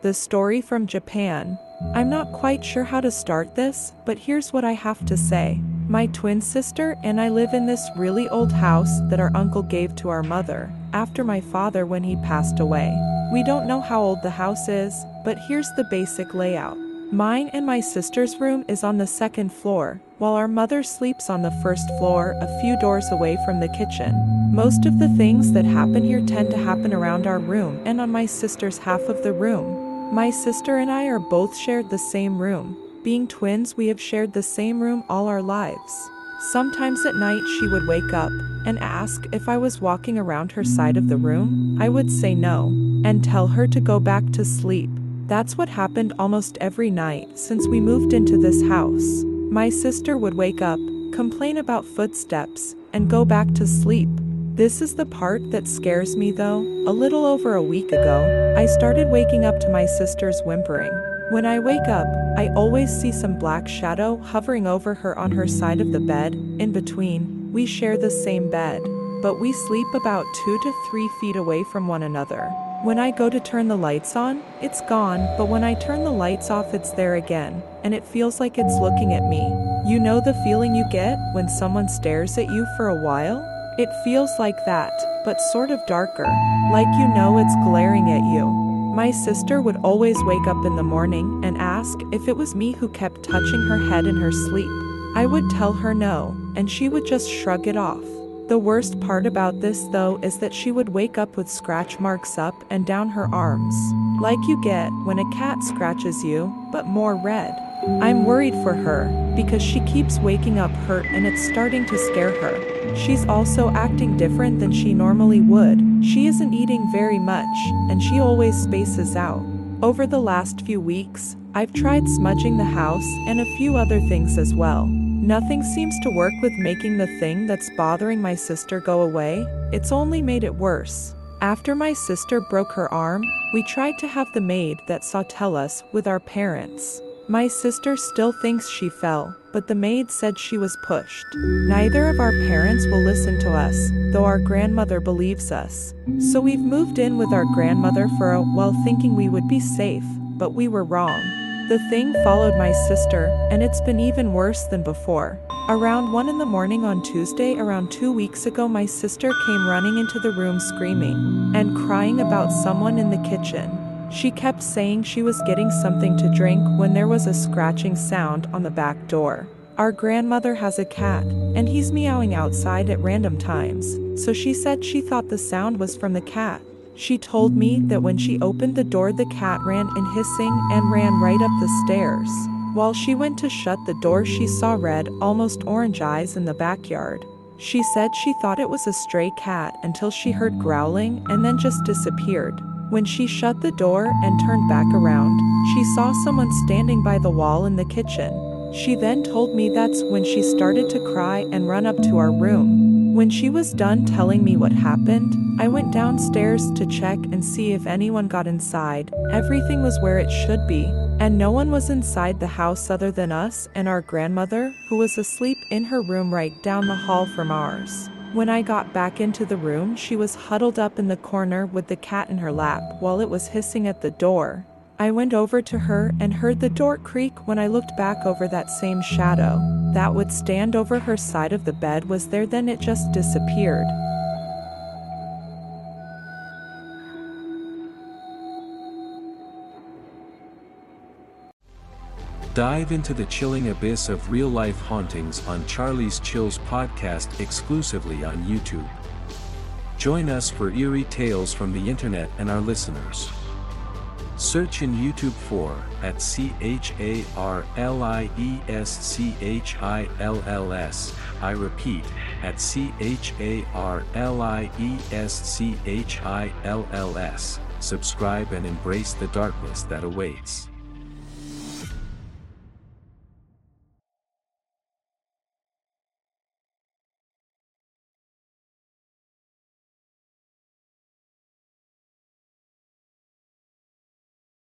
The story from Japan. I'm not quite sure how to start this, but here's what I have to say. My twin sister and I live in this really old house that our uncle gave to our mother after my father when he passed away. We don't know how old the house is, but here's the basic layout. Mine and my sister's room is on the second floor, while our mother sleeps on the first floor, a few doors away from the kitchen. Most of the things that happen here tend to happen around our room and on my sister's half of the room. My sister and I are both shared the same room. Being twins, we have shared the same room all our lives. Sometimes at night she would wake up and ask if I was walking around her side of the room. I would say no and tell her to go back to sleep. That's what happened almost every night since we moved into this house. My sister would wake up, complain about footsteps, and go back to sleep. This is the part that scares me though. A little over a week ago, I started waking up to my sister's whimpering. When I wake up, I always see some black shadow hovering over her on her side of the bed. In between, we share the same bed, but we sleep about two to three feet away from one another. When I go to turn the lights on, it's gone, but when I turn the lights off, it's there again, and it feels like it's looking at me. You know the feeling you get when someone stares at you for a while? It feels like that, but sort of darker, like you know it's glaring at you. My sister would always wake up in the morning and ask if it was me who kept touching her head in her sleep. I would tell her no, and she would just shrug it off. The worst part about this, though, is that she would wake up with scratch marks up and down her arms, like you get when a cat scratches you, but more red. I'm worried for her because she keeps waking up hurt and it's starting to scare her. She's also acting different than she normally would. She isn't eating very much and she always spaces out. Over the last few weeks, I've tried smudging the house and a few other things as well. Nothing seems to work with making the thing that's bothering my sister go away, it's only made it worse. After my sister broke her arm, we tried to have the maid that saw tell us with our parents. My sister still thinks she fell, but the maid said she was pushed. Neither of our parents will listen to us, though our grandmother believes us. So we've moved in with our grandmother for a while thinking we would be safe, but we were wrong. The thing followed my sister, and it's been even worse than before. Around 1 in the morning on Tuesday, around two weeks ago, my sister came running into the room screaming and crying about someone in the kitchen. She kept saying she was getting something to drink when there was a scratching sound on the back door. Our grandmother has a cat, and he's meowing outside at random times, so she said she thought the sound was from the cat. She told me that when she opened the door, the cat ran in hissing and ran right up the stairs. While she went to shut the door, she saw red, almost orange eyes in the backyard. She said she thought it was a stray cat until she heard growling and then just disappeared. When she shut the door and turned back around, she saw someone standing by the wall in the kitchen. She then told me that's when she started to cry and run up to our room. When she was done telling me what happened, I went downstairs to check and see if anyone got inside. Everything was where it should be, and no one was inside the house other than us and our grandmother, who was asleep in her room right down the hall from ours. When I got back into the room, she was huddled up in the corner with the cat in her lap while it was hissing at the door. I went over to her and heard the door creak when I looked back over that same shadow. That would stand over her side of the bed was there, then it just disappeared. Dive into the chilling abyss of real life hauntings on Charlie's Chills podcast exclusively on YouTube. Join us for eerie tales from the internet and our listeners. Search in YouTube for at C H A R L I E S C H I L L S I repeat, at C H A R L I E S C H I L L S. Subscribe and embrace the darkness that awaits.